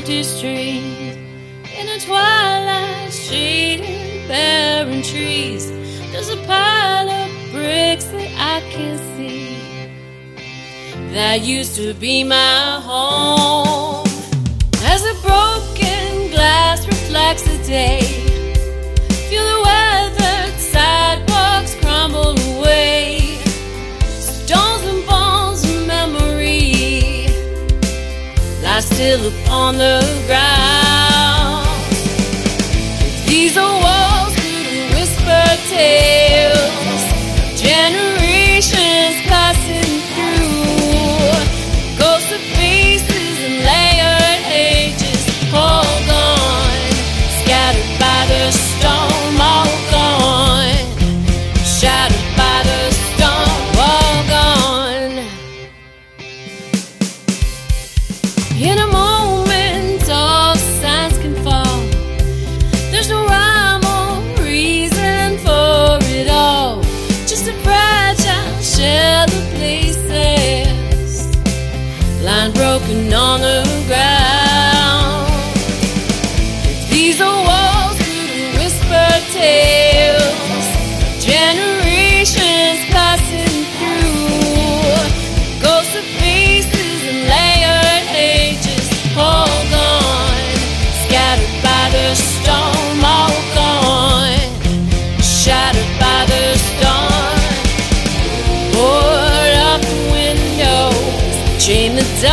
empty street. In a twilight, shaded barren trees, there's a pile of bricks that I can see. That used to be my home. As the broken glass reflects the day. Still upon the ground. These are walls could whisper tales, generations passing through. Ghosts of faces and layered ages, all gone, scattered by the shell places lying broken on the ground. Chain the door.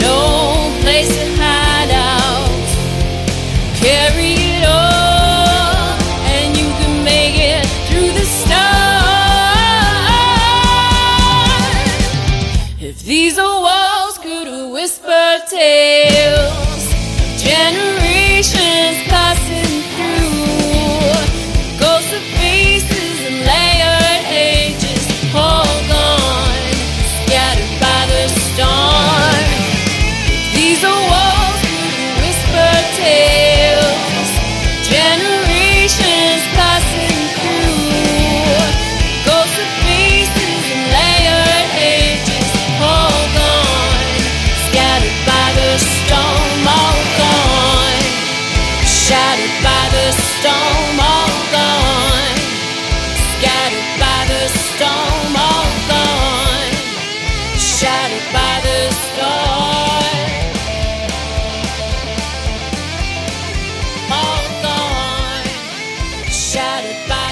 No place to hide out. Carry it all, and you can make it through the storm. If these old walls could whisper tales, shattered by